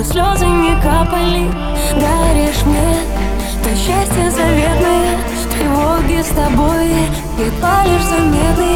чтобы слезы не капали. Даришь мне то счастье заветное. Тревоги с тобой и лишь заметны.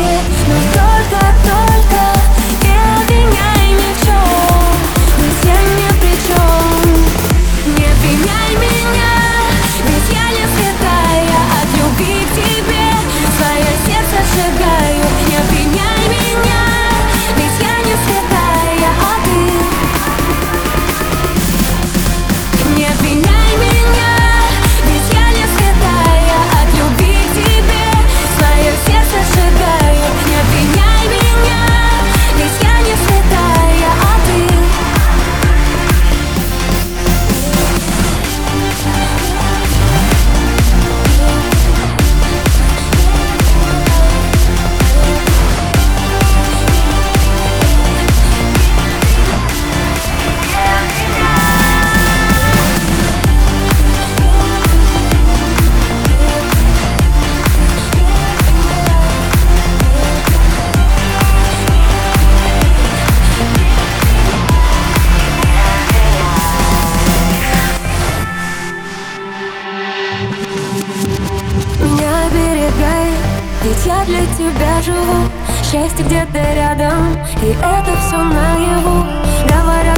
Ведь я для тебя живу. Счастье где-то рядом И это все наяву. Говорят